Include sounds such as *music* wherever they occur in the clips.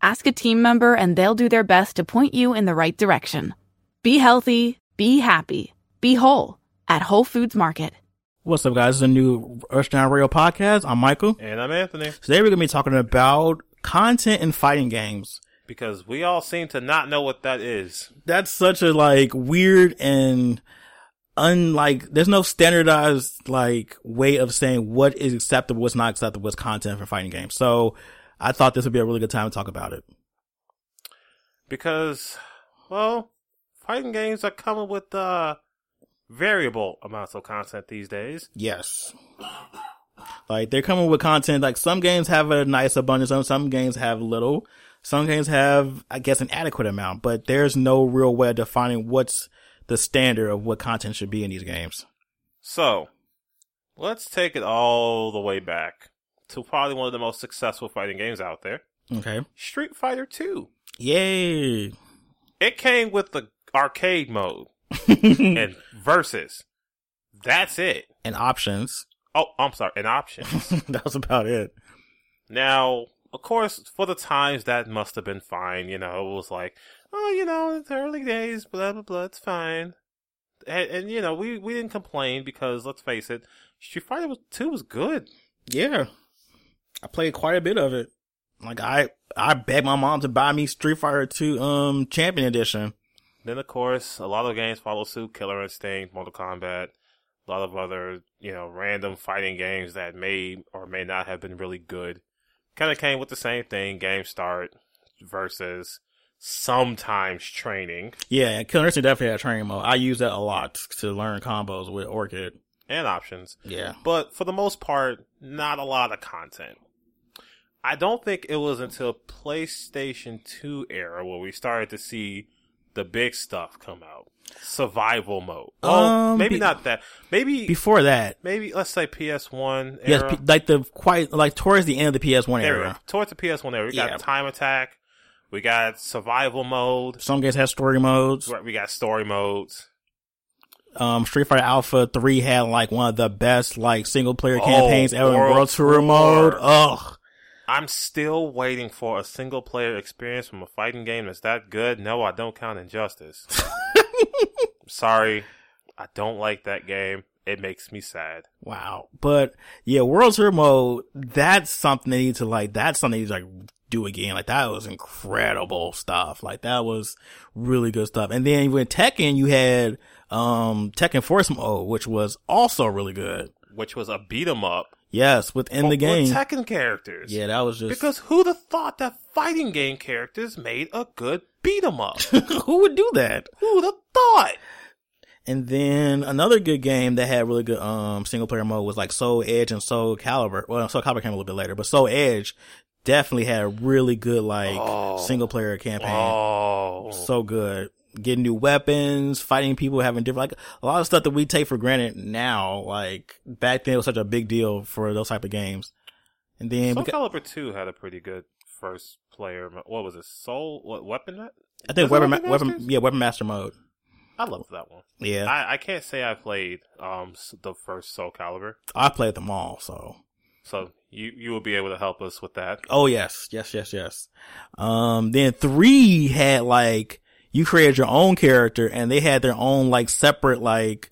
Ask a team member and they'll do their best to point you in the right direction. Be healthy, be happy, be whole at Whole Foods Market. What's up, guys? It's a new Rushdown Radio podcast. I'm Michael. And I'm Anthony. Today we're going to be talking about content in fighting games. Because we all seem to not know what that is. That's such a like weird and unlike, there's no standardized like way of saying what is acceptable, what's not acceptable, what's content for fighting games. So I thought this would be a really good time to talk about it. Because, well, fighting games are coming with, uh, variable amounts of content these days. Yes. Like they're coming with content. Like some games have a nice abundance. Some some games have little. Some games have, I guess, an adequate amount. But there's no real way of defining what's the standard of what content should be in these games. So, let's take it all the way back to probably one of the most successful fighting games out there. Okay. Street Fighter 2. Yay. It came with the arcade mode *laughs* and versus. That's it. And options. Oh, I'm sorry, and options. *laughs* that was about it. Now, of course, for the times that must have been fine. You know, it was like, oh, you know, it's early days, blah blah blah. It's fine. And, and you know, we we didn't complain because let's face it, Street Fighter Two was good. Yeah, I played quite a bit of it. Like I, I begged my mom to buy me Street Fighter Two um Champion Edition. Then of course, a lot of games follow suit: Killer Instinct, Mortal Kombat, a lot of other you know random fighting games that may or may not have been really good. Kind of came with the same thing: game start versus sometimes training. Yeah, Killer Instinct definitely had training mode. I use that a lot to learn combos with Orchid and options. Yeah, but for the most part, not a lot of content. I don't think it was until PlayStation 2 era where we started to see the big stuff come out. Survival mode. Well, Um, maybe be- not that. Maybe before that, maybe let's say PS1 era. p- like the quite like towards the end of the PS1 there era. Towards the PS1 era, we Yeah. got time attack. We got survival mode. Some games have story modes. We got story modes. Um, Street Fighter Alpha 3 had like one of the best like single player Oh, campaigns ever in World World Tour Tour. mode. Ugh. I'm still waiting for a single player experience from a fighting game that's that good. No, I don't count Injustice. *laughs* Sorry, I don't like that game. It makes me sad. Wow. But yeah, World Tour mode, that's something they need to like, that's something they need to like do again. Like that was incredible stuff. Like that was really good stuff. And then with Tekken, you had, um, Tekken Force mode, which was also really good. Which was a beat 'em up Yes, within the for game. Tekken characters. Yeah, that was just, Because who'd have thought that fighting game characters made a good beat 'em up? *laughs* who would do that? who'd have thought? And then another good game that had really good um single player mode was like Soul Edge and Soul Calibur. Well, Soul Calibur came a little bit later, but Soul Edge definitely had a really good like Oh. single player campaign. Oh, So good. Getting new weapons, fighting people, having different like a lot of stuff that we take for granted now. Like back then, it was such a big deal for those type of games. And then Soul Calibur 2 had a pretty good first player. What was it? Soul what weapon? I think weapon, Weapon yeah, weapon master mode. I loved that one. Yeah, I, I can't say I played um the first Soul Calibur, I played them all. So so you you will be able to help us with that. Oh yes, yes, yes, yes. Um, then three had like you created your own character, and they had their own like separate like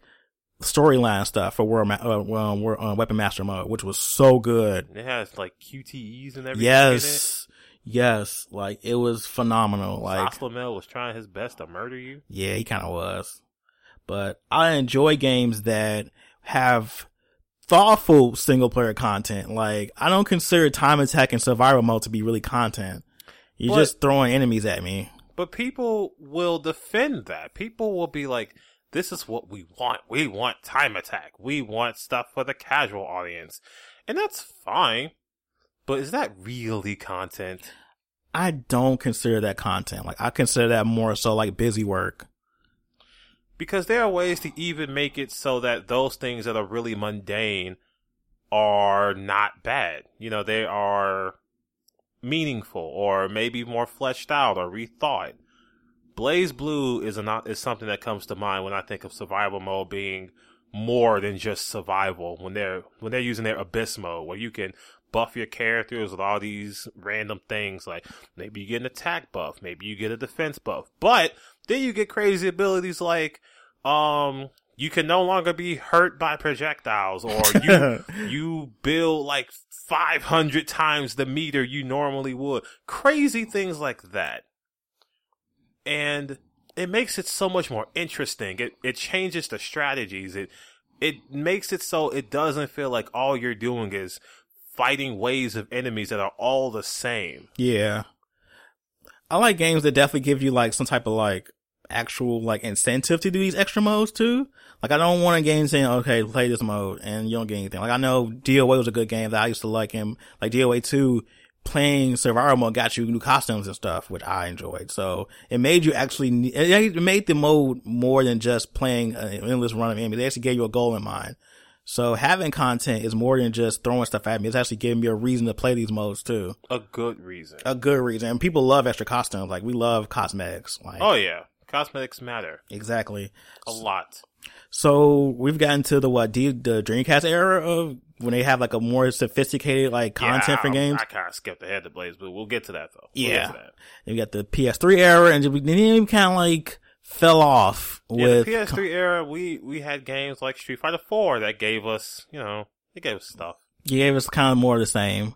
storyline stuff for World Ma- uh, um, uh, Weapon Master mode, which was so good. It has like QTEs and everything. Yes, yes, like it was phenomenal. Like Like Mel was trying his best to murder you. yeah, he kind of was. But I enjoy games that have thoughtful single player content. Like I don't consider time attack and survival mode to be really content. You're But- just throwing enemies at me. But people will defend that. People will be like, this is what we want. We want time attack. We want stuff for the casual audience. And that's fine. But is that really content? I don't consider that content. Like I consider that more so like busy work. because there are ways to even make it so that those things that are really mundane are not bad. You know, they are meaningful or maybe more fleshed out or rethought. BlazBlue is a, is something that comes to mind when I think of survival mode being more than just survival. When they're when they're using their abyss mode, where you can buff your characters with all these random things, like maybe you get an attack buff, maybe you get a defense buff, but then you get crazy abilities like um you can no longer be hurt by projectiles or *laughs* you you build like 500 times the meter you normally would. Crazy things like that. And it makes it so much more interesting. It it changes the strategies. It it makes it so it doesn't feel like all you're doing is fighting waves of enemies that are all the same. Yeah. I like games that definitely give you like some type of like actual like incentive to do these extra modes too. Like I don't want a game saying, okay, play this mode and you don't get anything. Like I know DOA was a good game that I used to like him. Like DOA 2, playing survival mode got you new costumes and stuff, which I enjoyed. So it made you actually, it made the mode more than just playing an endless run of enemies. They actually gave you a goal in mind. So having content is more than just throwing stuff at me. It's actually giving me a reason to play these modes too. a good reason A good reason. And people love extra costumes. Like we love cosmetics. Like oh yeah cosmetics matter exactly. a lot So we've gotten to the what D, the Dreamcast era of when they have like a more sophisticated like content Yeah, for games. I kind of skipped ahead to Blaze, but we'll get to that though. We'll Yeah. that. We got the PS3 era, and then we kind of like fell off Yeah, with the PS3 era, we we had games like Street Fighter 4 that gave us, you know, it gave us stuff. Yeah, it was kind of more of the same.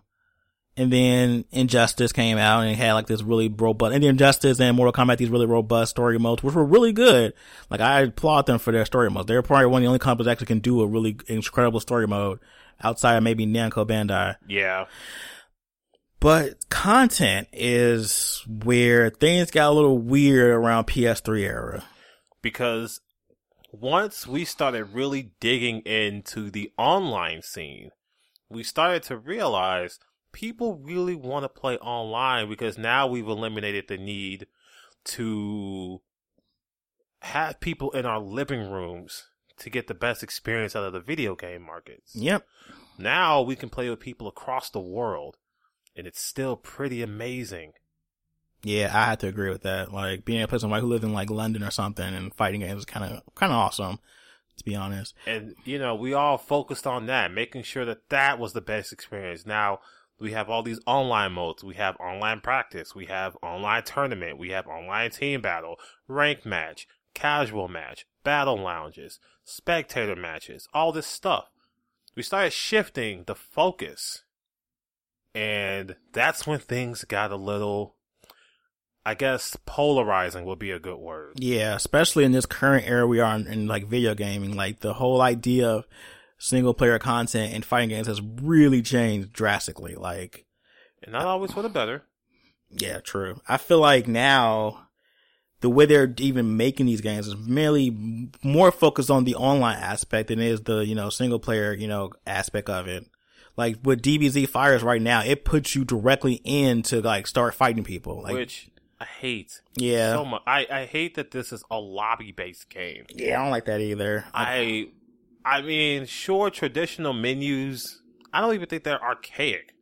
And then Injustice came out and it had like this really robust, and Injustice and Mortal Kombat, these really robust story modes, which were really good. Like I applaud them for their story modes. They're probably one of the only companies that actually can do a really incredible story mode outside of maybe Namco Bandai. Yeah, But content is where things got a little weird around PS3 era. because once we started really digging into the online scene, we started to realize people really want to play online because now we've eliminated the need to have people in our living rooms to get the best experience out of the video game markets. Yep. Now we can play with people across the world, and it's still pretty amazing. Yeah, I had to agree with that. Like being a person like who lived in like London or something and fighting games is kind of kind of awesome, to be honest. And, you know, we all focused on that, making sure that that was the best experience. Now, we have all these online modes. We have online practice. We have online tournament. We have online team battle, rank match, casual match, battle lounges, spectator matches, all this stuff. We started shifting the focus. And that's when things got a little, I guess, polarizing would be a good word. Yeah, especially in this current era we are in, in like video gaming, like the whole idea of single player content in fighting games has really changed drastically. Like, And not always for the better. yeah, true. I feel like now the way they're even making these games is merely more focused on the online aspect than is the, you know, single player, you know, aspect of it. Like with DBZ FighterZ right now, it puts you directly in to like start fighting people. Like, which I hate yeah, so much. I, I hate that this is a lobby based game. yeah, I don't like that either. I I mean, sure, traditional menus. I don't even think they're archaic.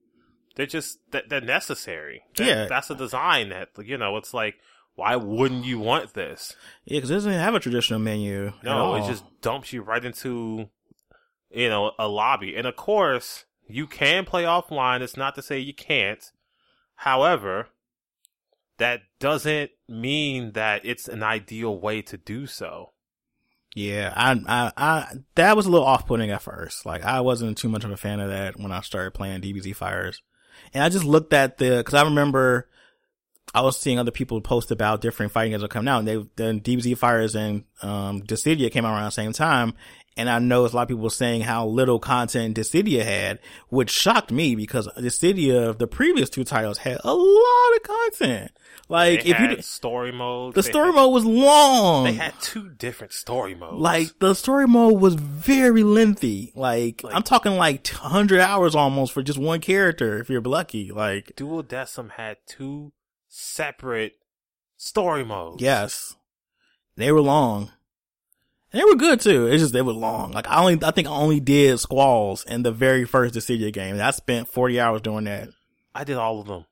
They're just they're necessary. That- Yeah. that's a design that you know. It's like, why wouldn't you want this? yeah, because it doesn't have a traditional menu. No, it just dumps you right into, you know, a lobby. And of course, you can play offline. It's not to say you can't. However, that doesn't mean that it's an ideal way to do so. Yeah, I, I, I, that was a little off-putting at first. Like, I wasn't too much of a fan of that when I started playing DBZ FighterZ. And I just looked at the, cause I remember I was seeing other people post about different fighting games that come out and they, then DBZ FighterZ and, um, Dissidia came out around the same time. And I know a lot of people saying how little content Dissidia had, which shocked me because Dissidia, the previous two titles had a lot of content. Like, They if you, did- story mode, the story had- mode was long. They had two different story modes. Like the story mode was very lengthy. Like, Like- I'm talking like 100 hours almost for just one character if you're lucky. Like Duodecim had two separate story modes. yes. They were long. And they were good too. It's just they were long. Like I only, I think I only did Squall's in the very first Dissidia game. And I spent forty hours doing that. I did all of them.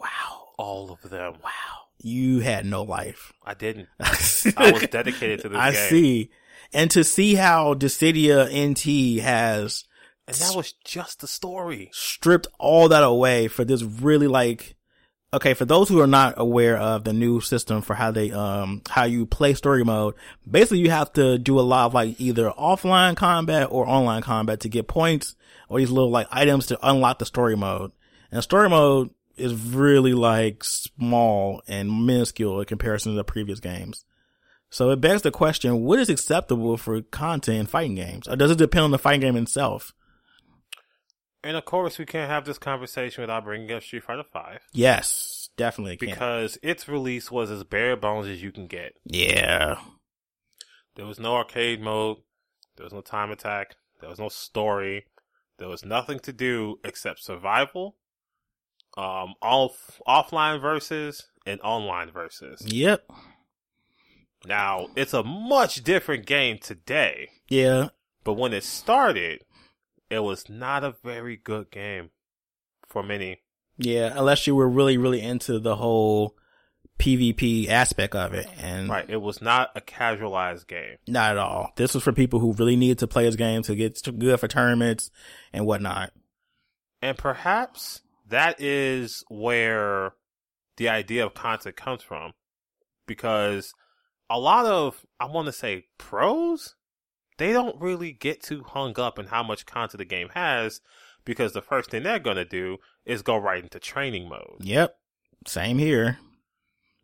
Wow, All of them. wow. You had no life. I didn't. *laughs* I was dedicated to this I game. see. And to see how Dissidia NT has And that was just the story. stripped all that away for this really like okay for those who are not aware of the new system for how they um how you play story mode basically you have to do a lot of like either offline combat or online combat to get points or these little like items to unlock the story mode and story mode is really like small and minuscule in comparison to the previous games so it begs the question what is acceptable for content in fighting games or does it depend on the fighting game itself And of course, we can't have this conversation without bringing up Street Fighter Five yes definitely can. because its release was as bare bones as you can get. Yeah. There was no arcade mode. There was no time attack. There was no story. There was nothing to do except survival, um, off offline versus and online versus. Yep. Now it's a much different game today, Yeah. but when it started, it was not a very good game for many. Yeah. Unless you were really, really into the whole PvP aspect of it. And Right, it was not a casualized game. not at all. This was for people who really needed to play this game to get good for tournaments and whatnot. And perhaps that is where the idea of content comes from. Because a lot of, I want to say, pros, they don't really get too hung up in how much content the game has because the first thing they're going to do is go right into training mode. Yep. Same here.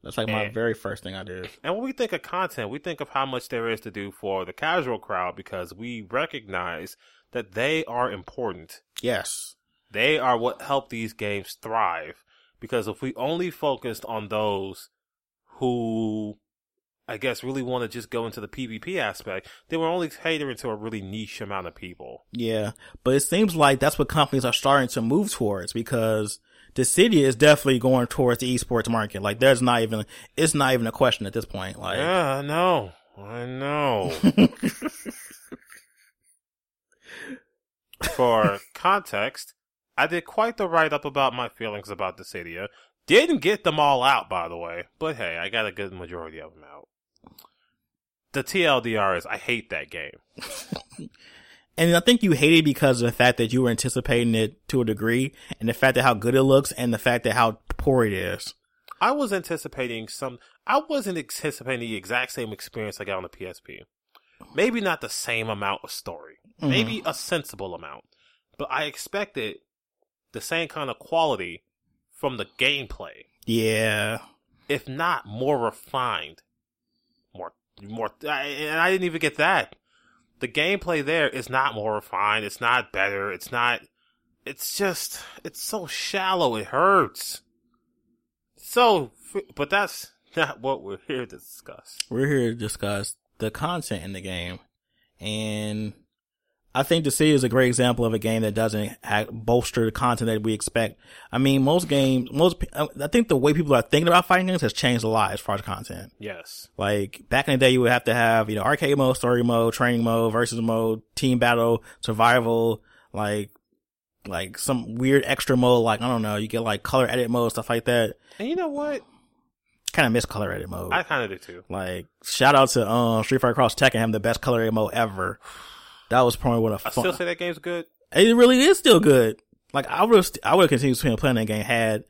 That's like my very first thing I did. And when we think of content, we think of how much there is to do for the casual crowd because we recognize that they are important. Yes. They are what help these games thrive. Because if we only focused on those who, I guess, really want to just go into the PvP aspect, they were only catering to a really niche amount of people. Yeah. But it seems like that's what companies are starting to move towards because Dissidia is definitely going towards the esports market. Like there's not even, it's not even a question at this point. Like, Yeah, I know. I know. *laughs* For context, I did quite the write up about my feelings about this Dissidia. Didn't get them all out, by the way, but hey, I got a good majority of them out. The TLDR is I hate that game. *laughs* And I think you hate it because of the fact that you were anticipating it to a degree and the fact that how good it looks and the fact that how poor it is. I was anticipating some. I wasn't anticipating the exact same experience I got on the PSP. Maybe not the same amount of story. Mm-hmm. Maybe a sensible amount. But I expected the same kind of quality from the gameplay, Yeah. if not more refined. More, more, and I didn't even get that. The gameplay there is not more refined. It's not better. It's not. It's just. It's so shallow. It hurts. So, but that's not what we're here to discuss. We're here to discuss the content in the game. And I think Dissidia is a great example of a game that doesn't act, bolster the content that we expect. I mean, most games, most, I think the way people are thinking about fighting games has changed a lot as far as content. Yes. Like back in the day, you would have to have, you know, arcade mode, story mode, training mode, versus mode, team battle, survival, like, like some weird extra mode, like, I don't know, you get like color edit mode, stuff like that. And you know what? Kind of miss color edit mode. I kind of do too. like, shout out to, um, Street Fighter Cross Tekken having the best color edit mode ever. That was probably of I fun. still say that game's good. It really is still good. Like I would have, I would have continued playing, that game had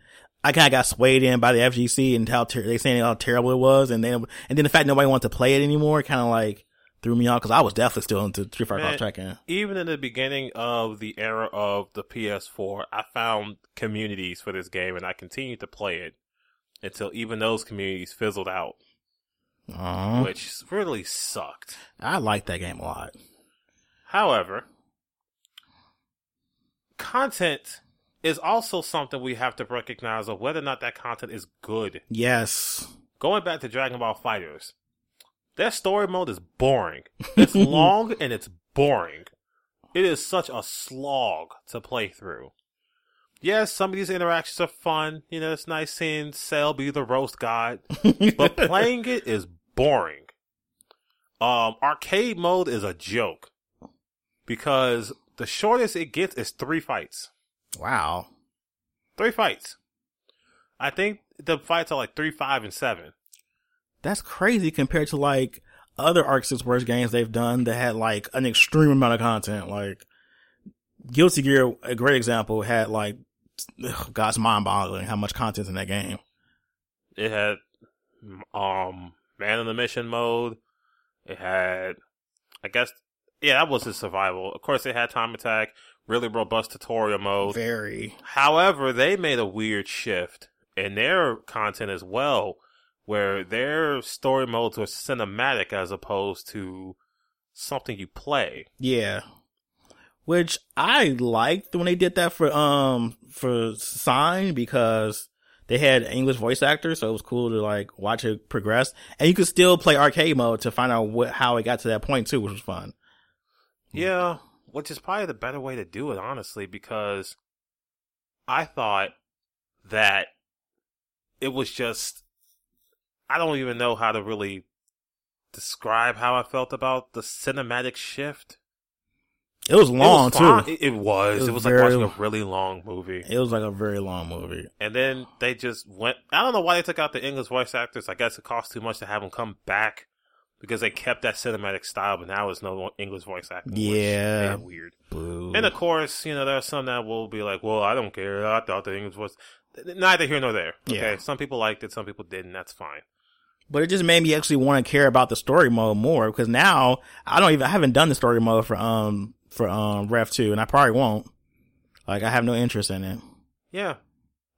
I kind of got swayed in by the FGC and how ter- they saying how terrible it was, and then and then the fact nobody wanted to play it anymore kind of like threw me off because I was definitely still into Street Fighter Cross Tekken. Even in the beginning of the era of the PS4, I found communities for this game and I continued to play it until even those communities fizzled out, Aw. which really sucked. I like that game a lot. However, content is also something we have to recognize of whether or not that content is good. Yes, Going back to Dragon Ball FighterZ, their story mode is boring. It's *laughs* long and it's boring. It is such a slog to play through. Yes, some of these interactions are fun. You know, it's nice seeing Cell be the roast god, but *laughs* playing it is boring. Um, arcade mode is a joke because the shortest it gets is three fights. Wow. Three fights. I think the fights are like three, five, and seven. That's crazy compared to like other Arc System Works games they've done that had like an extreme amount of content. Like Guilty Gear, a great example, had like ugh, God's mind boggling how much content's in that game. It had um man in the mission mode. It had I guess yeah, that was his survival. Of course it had time attack, really robust tutorial mode. Very. However, they made a weird shift in their content as well, where their story modes were cinematic as opposed to something you play. Yeah. Which I liked when they did that for um for Sign because they had English voice actors, so it was cool to like watch it progress. And you could still play arcade mode to find out what how it got to that point too, which was fun. Yeah, which is probably the better way to do it, honestly, because I thought that it was just I don't even know how to really describe how I felt about the cinematic shift. It was long it was too. It, it was. It It was was, like watching a really long movie. It was like a very long movie. And then they just went. I don't know why they took out the English voice actors. I guess it cost too much to have them come back because they kept that cinematic style, but now it's no English voice acting. Yeah. weird. Boo. And of course, you know there are some that will be like, "Well, I don't care. I thought the English was neither here nor there." Okay, Yeah. some people liked it, some people didn't. That's fine. But it just made me actually want to care about the story mode more because now I don't even I haven't done the story mode for um for um Rev two and I probably won't. Like I have no interest in it. Yeah,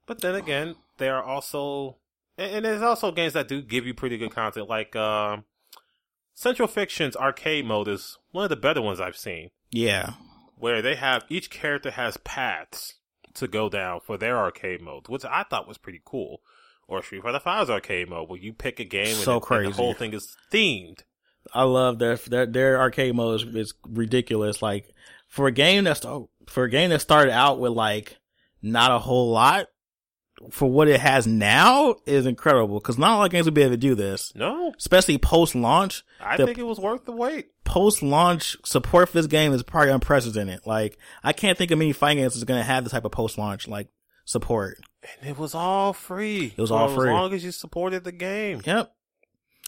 but then again, there are also and, and there's also games that do give you pretty good content, like um, Central Fiction's arcade mode is one of the better ones I've seen. Yeah. where they have each character has paths to go down for their arcade mode, which I thought was pretty cool. Or Street Fighter V's arcade mode, where you pick a game So and, it- and the whole thing is themed. I love their their their arcade mode is, is ridiculous. Like for a game that's for a game that started out with like not a whole lot, for what it has now is incredible. Because not a lot of games would be able to do this, No, especially post launch. I think it was worth the wait. Post launch support for this game is probably unprecedented. Like I can't think of many fighting games that's going to have this type of post launch like support. And it was all free. It was all free. As long as you supported the game. Yep.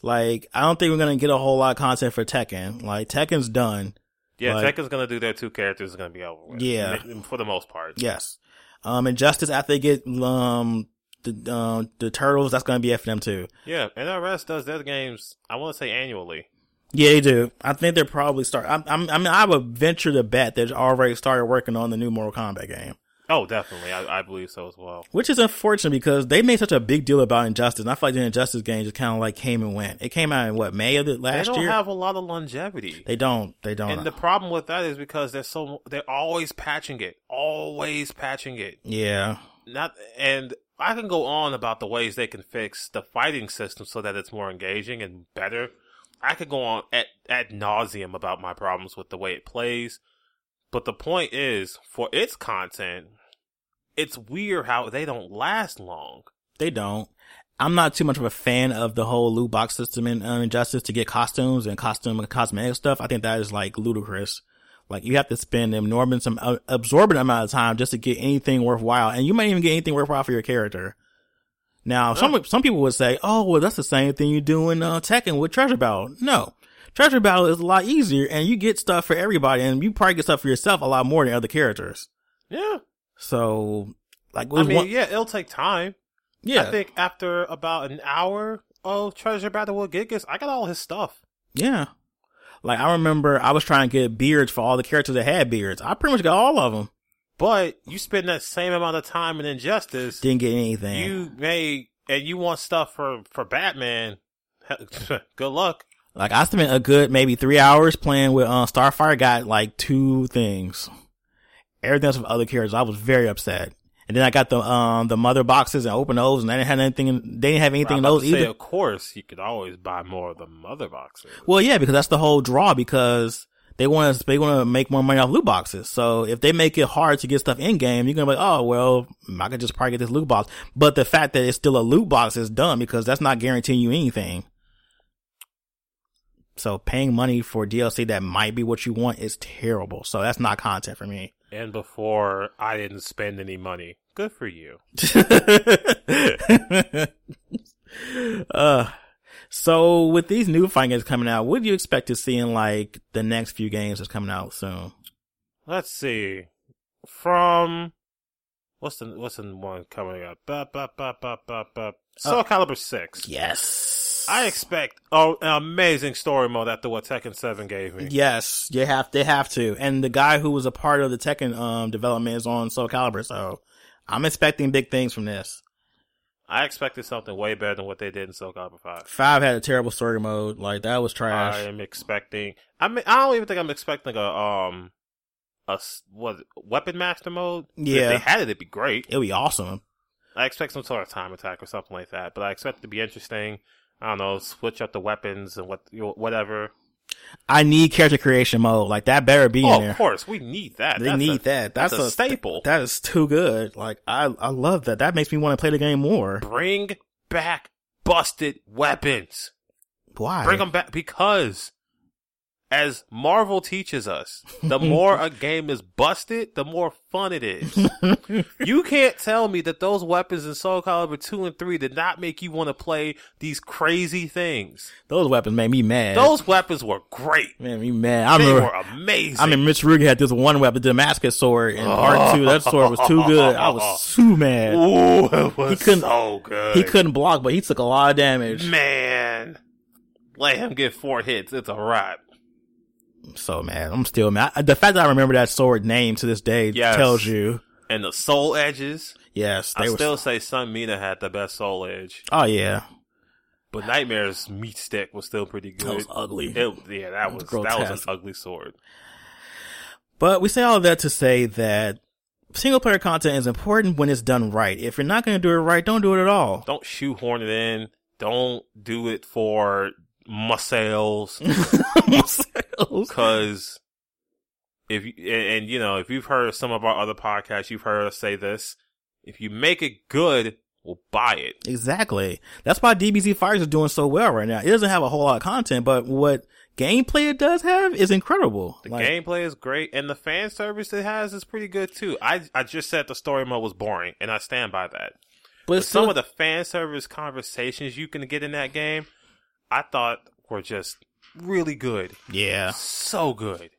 Like I don't think we're going to get a whole lot of content for Tekken. Like Tekken's done. Yeah, Like- Tekken's gonna do their two characters is gonna be over with. Yeah. For the most part. Yes. Um, Injustice after they get um the um the turtles, that's gonna be for them too. Yeah, NRS does their games, I want to say annually. Yeah, they do. I think they're probably start. I'm, I'm, I mean, I would venture to bet they've already started working on the new Mortal Kombat game, Oh, definitely. I, I believe so as well. which is unfortunate because they made such a big deal about Injustice. And I feel like the Injustice game just kind of like came and went. It came out in what May of the last year? They don't year. have a lot of longevity. they don't. They don't. And the problem with that is because they're so they're always patching it, always patching it. yeah. Not and I can go on about the ways they can fix the fighting system so that it's more engaging and better. I could go on at ad nauseum about my problems with the way it plays, but the point is, for its content, it's weird how they don't last long. They don't. I'm not too much of a fan of the whole loot box system in uh, Injustice to get costumes and costume and cosmetic stuff. I think that is like ludicrous. Like you have to spend an enormous, some uh, absorbent amount of time just to get anything worthwhile, and you might even get anything worthwhile for your character. Now, some some people would say, "Oh, well, that's the same thing you do in uh, Tekken with Treasure Battle." No, Treasure Battle is a lot easier, and you get stuff for everybody, and you probably get stuff for yourself a lot more than other characters. Yeah, So, like, I mean, one, yeah, it'll take time. yeah, I think after about an hour of Treasure Battle with Gigas, I got all his stuff. Yeah. Like I remember I was trying to get beards for all the characters that had beards. I pretty much got all of them. But you spend that same amount of time in Injustice, Didn't get anything. you may, and you want stuff for for Batman. *laughs* Good luck. like I spent a good maybe three hours playing with uh, Starfire. Got like two things. Everything else with other characters, I was very upset. And then I got the um the mother boxes and open those, and they didn't have anything. in- They didn't have anything in those say, either. of course, you could always buy more of the mother boxes. Well, yeah, because that's the whole draw. Because they want to they want to make more money off loot boxes. So if they make it hard to get stuff in game, you're gonna be like, oh well, I could just probably get this loot box. But the fact that it's still a loot box is dumb because that's not guaranteeing you anything. So paying money for DLC that might be what you want is terrible. So that's not content for me. And before I didn't spend any money. Good for you. *laughs* uh, so with these new fighting games coming out, what do you expect to see in like the next few games that's coming out soon? Let's see. From what's the what's the one coming up? Ba, ba, ba, ba, ba, ba. Soul Uh, Calibur Six. Yes. I expect oh, an amazing story mode after what Tekken Seven gave me. Yes, you have they have to. And the guy who was a part of the Tekken um development is on Soul Calibur, so I'm expecting big things from this. I expected something way better than what they did in Soul Calibur Five. Five had a terrible story mode, like that was trash. I am expecting. I mean, I don't even think I'm expecting a um a what weapon master mode. Yeah. if they had it, it'd be great. It'd be awesome. I expect some sort of time attack or something like that. But I expect it to be interesting. I don't know, switch up the weapons and what whatever. I need character creation mode, like that better be Oh, in there. of course, we need that. They That's need a- that. That's, a staple. That is too good. Like I, I love that. That makes me want to play the game more. Bring back busted weapons. Why? Bring them back because, as Marvel teaches us, the *laughs* more a game is busted, the more fun it is. *laughs* you can't tell me that those weapons in Soul Calibur 2 and 3 did not make you want to play these crazy things. Those weapons made me mad. Those weapons were great. made me mad. I They remember. were amazing. I mean, Mitsurugi had this one weapon, the Damascus sword, in part two. That sword was too good. I was *laughs* too mad. Ooh, it was couldn't- so good. He couldn't block, but he took a lot of damage. Man, let him get four hits. It's a wrap. So mad. I'm still mad. I- The fact that I remember that sword name to this day Yes. tells you. And the soul edges. Yes, they I were. still say Seung Mina had the best soul edge, oh yeah, but Nightmare's meat stick was still pretty good. that was ugly. It- yeah, that was that was an ugly sword. But we say all of that to say that single player content is important when it's done right. If you're not going to do it right, don't do it at all. Don't shoehorn it in. Don't do it for muscles, *laughs* *laughs* because if you, and, and you know if you've heard some of our other podcasts, you've heard us say this. If you make it good, we'll buy it. exactly. That's why DBZ FighterZ is doing so well right now. It doesn't have a whole lot of content, but what gameplay it does have is incredible. The Like, gameplay is great, and the fan service it has is pretty good too. I I just said the story mode was boring, and I stand by that. but But some still- of the fan service conversations you can get in that game, I thought were just really good, yeah. so good.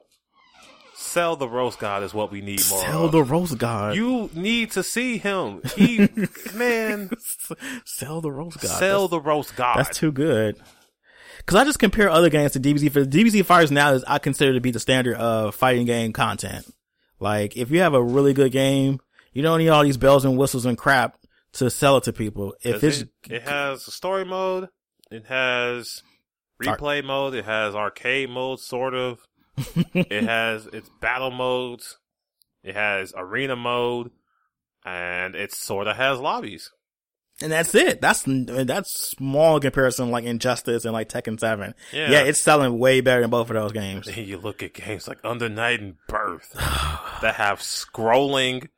Cell the roast god is what we need more. Cell of. the roast God. You need to see him. *laughs* He man, Cell the roast God. Cell That's- the roast god. That's too good. Cause I just compare other games to DBZ. For DBZ FighterZ now is I consider to be the standard of fighting game content. Like if you have a really good game, you don't need all these bells and whistles and crap to sell it to people. If it's it, it has a story mode, it has replay mode, it has arcade mode, sort of. *laughs* it has its battle modes, it has arena mode, and it sort of has lobbies. and that's it. That's that's small comparison like Injustice and like Tekken Seven. Yeah. Yeah, it's selling way better than both of those games. *laughs* You look at games like Under Night and Birth *sighs* that have scrolling,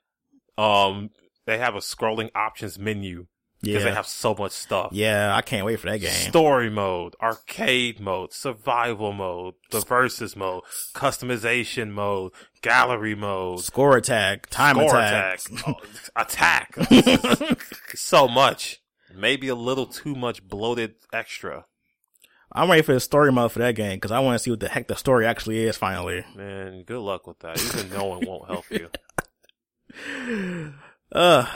um, they have a scrolling options menu because Yeah, they have so much stuff. yeah, I can't wait for that game. Story mode, arcade mode, survival mode, the versus mode, customization mode, gallery mode, Score attack, time score attack. attack, *laughs* oh, attack. *laughs* so much. Maybe a little too much bloated extra. I'm ready for the story mode for that game because I want to see what the heck the story actually is finally. Man, good luck with that. Even knowing won't help you. *laughs* Uh,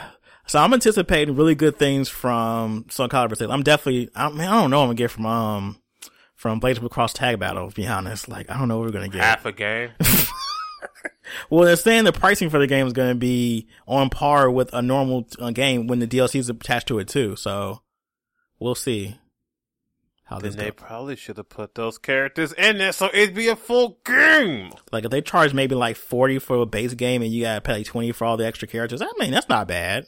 so I'm anticipating really good things from Soul Calibur 6. I'm definitely, I mean, I don't know what I'm gonna get from, um, from BlazBlue Cross Tag Battle, to be honest. Like, I don't know what we're gonna get. Half a game. *laughs* Well, they're saying the pricing for the game is gonna be on par with a normal uh, game when the DLC is attached to it too. So, we'll see how Then they goes. probably should have put those characters in there so it'd be a full game. Like, if they charge maybe like 40 for a base game and you gotta pay like 20 for all the extra characters, I mean, that's not bad.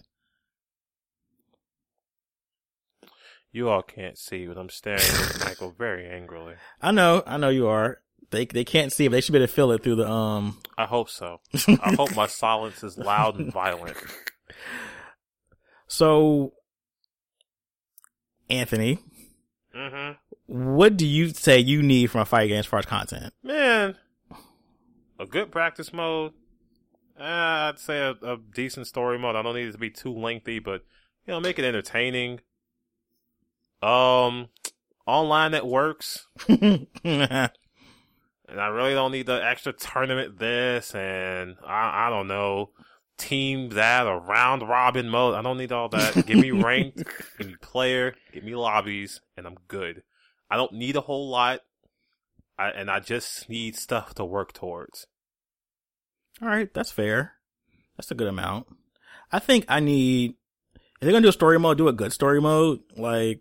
You all can't see, but I'm staring at Michael very angrily. I know, I know you are. They, they can't see but they should be able to feel it through the, um, I hope so. *laughs* I hope my silence is loud and violent. So, Anthony, hmm what do you say you need from a fighting game as far as content? Man, a good practice mode. Uh, I'd say a, a decent story mode. I don't need it to be too lengthy, but you know, make it entertaining. Um, online that works. *laughs* And I really don't need the extra tournament this and I, I don't know, team that or round robin mode. I don't need all that. give me *laughs* ranked, give me player, give me lobbies, and I'm good. I don't need a whole lot. I, and I just need stuff to work towards. All right, that's fair. That's a good amount. I think I need, if they're gonna do a story mode, do a good story mode. Like,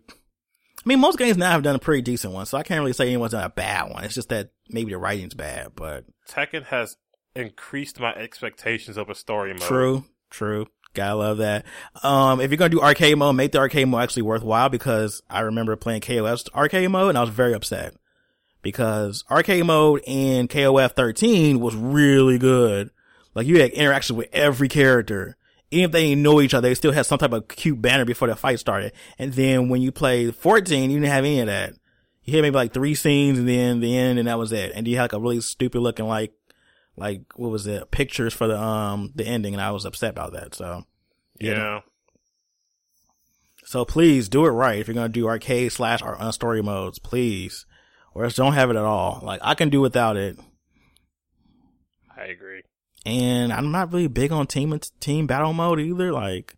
I mean, most games now have done a pretty decent one, so I can't really say anyone's done a bad one. It's just that maybe the writing's bad, but Tekken has increased my expectations of a story mode. true, true. Gotta love that. Um, if you're gonna do arcade mode, make the arcade mode actually worthwhile because I remember playing KOF's arcade mode and I was very upset because arcade mode in KOF 13 was really good. Like you had interaction with every character. Even if they didn't know each other, they still had some type of cute banner before the fight started. And then when you play 14, you didn't have any of that. You had maybe like three scenes and then the end and that was it. And you had like a really stupid looking like, like, what was it? Pictures for the, um, the ending. And I was upset about that. So, Yeah. so please do it right. If you're going to do arcade slash or story modes, please. Or else don't have it at all. Like I can do without it. I agree. And I'm not really big on team team battle mode either. Like,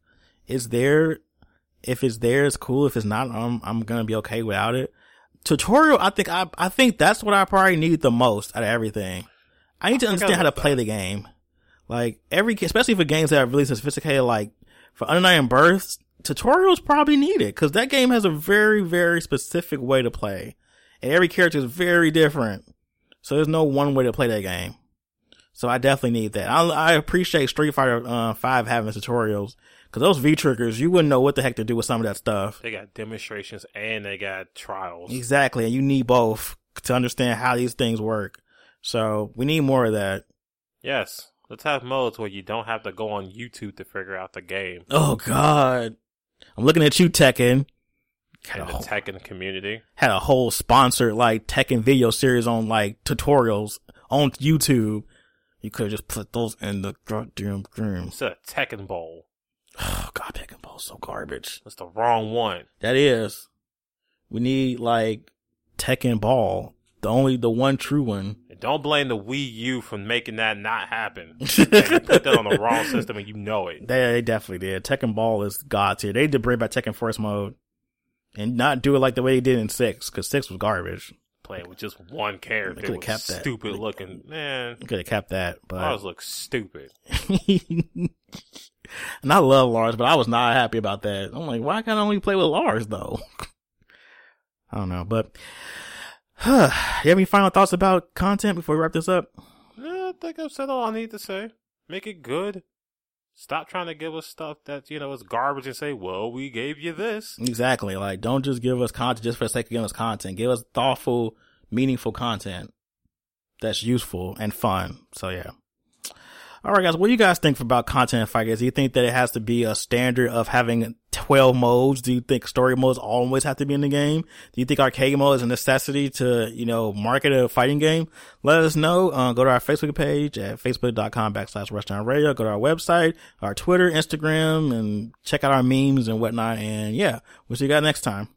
it's there. If it's there, it's cool. If it's not, I'm I'm gonna be okay without it. Tutorial, I think I I think that's what I probably need the most out of everything. I need to I understand how to like play the game. Like every, especially for games that are really sophisticated, like for Undying Births, tutorials probably needed because that game has a very very specific way to play, and every character is very different. So there's no one way to play that game. So I definitely need that. I, I appreciate Street Fighter uh, Five having tutorials because those V triggers, you wouldn't know what the heck to do with some of that stuff. They got demonstrations and they got trials. Exactly, and you need both to understand how these things work. So we need more of that. Yes. Let's have modes where you don't have to go on YouTube to figure out the game. Oh God, I'm looking at you, Tekken. Had a, whole, Tekken community. had a whole sponsored like Tekken video series on like tutorials on YouTube. You could have just put those in the goddamn game. It's a Tekken Ball. Oh God, Tekken Ball's so garbage. That's the wrong one. That is. We need like Tekken Ball. The only, the one true one. And don't blame the Wii U for making that not happen. *laughs* you put that on the wrong system and you know it. They, they definitely did. Tekken Ball is god tier. They did bring back Tekken Force mode. And not do it like the way they did in 6, cause 6 was garbage. Playing with just one character. could've kept that. stupid looking. Man, Could have kept that, but. ours looks stupid. *laughs* and I love Lars, but I was not happy about that. I'm like, why can't I only play with Lars though? *laughs* I don't know, but *sighs* you have any final thoughts about content before we wrap this up? Yeah, I think I've said all I need to say. Make it good. Stop trying to give us stuff that, you know, is garbage and say, well, we gave you this. Exactly. Like, don't just give us content just for the sake of giving us content. Give us thoughtful, meaningful content that's useful and fun. So yeah. All right, guys. What do you guys think about content in Fight? Do you think that it has to be a standard of having 12 modes? Do you think story modes always have to be in the game? Do you think arcade mode is a necessity to, you know, market a fighting game? Let us know. Uh, go to our Facebook page at facebook.com backslash Rushdown Radio. Go to our website, our Twitter, Instagram, and check out our memes and whatnot. And yeah, we'll see you guys next time.